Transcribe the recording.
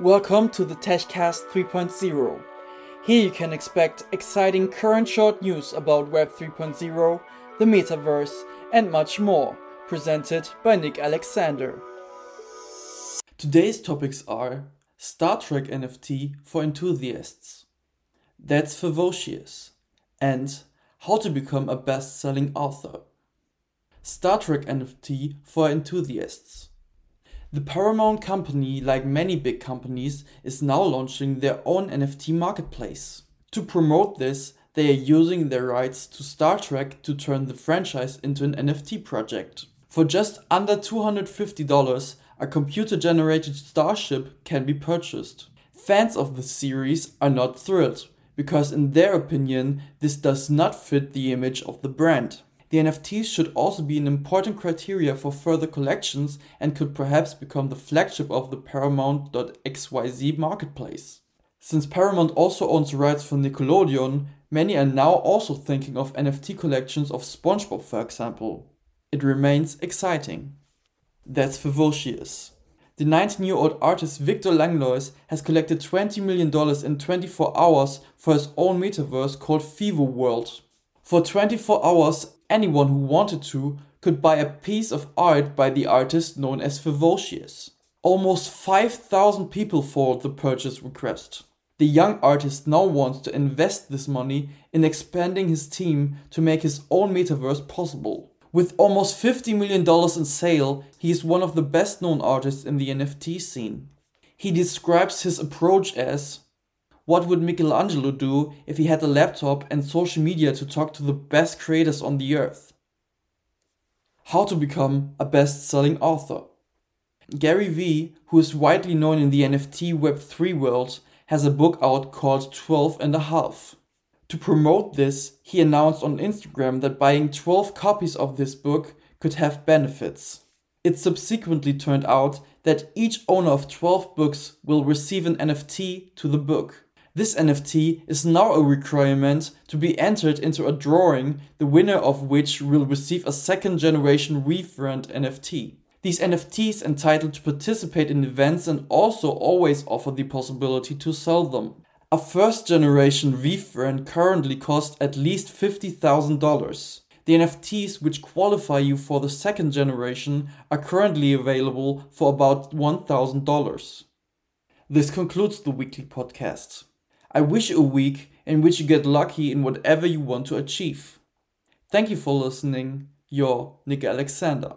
Welcome to the TechCast 3.0. Here you can expect exciting current short news about Web 3.0, the metaverse, and much more, presented by Nick Alexander. Today's topics are Star Trek NFT for enthusiasts, That's Fewocious, and How to become a best selling author. Star Trek NFT for enthusiasts. The Paramount company, like many big companies, is now launching their own NFT marketplace. To promote this, they are using their rights to Star Trek to turn the franchise into an NFT project. For just under $250, a computer generated starship can be purchased. Fans of the series are not thrilled, because in their opinion, this does not fit the image of the brand. The NFTs should also be an important criteria for further collections and could perhaps become the flagship of the Paramount.xyz marketplace. Since Paramount also owns rights for Nickelodeon, many are now also thinking of NFT collections of SpongeBob, for example. It remains exciting. That's Fewocious. The 19 year old artist Victor Langlois has collected $20 million in 24 hours for his own metaverse called Fewo World. For 24 hours, anyone who wanted to could buy a piece of art by the artist known as Fewocious. Almost 5,000 people followed the purchase request. The young artist now wants to invest this money in expanding his team to make his own metaverse possible. With almost $50 million in sale, he is one of the best known artists in the NFT scene. He describes his approach as what would Michelangelo do if he had a laptop and social media to talk to the best creators on the earth? How to become a best selling author. Gary Vee, who is widely known in the NFT Web3 world, has a book out called 12 and a half. To promote this, he announced on Instagram that buying 12 copies of this book could have benefits. It subsequently turned out that each owner of 12 books will receive an NFT to the book. This NFT is now a requirement to be entered into a drawing, the winner of which will receive a second generation VeeFriend NFT. These NFTs entitled to participate in events and also always offer the possibility to sell them. A first generation VeeFriend currently costs at least $50,000. The NFTs which qualify you for the second generation are currently available for about $1,000. This concludes the weekly podcast. I wish you a week in which you get lucky in whatever you want to achieve. Thank you for listening. Your Nick Alexander.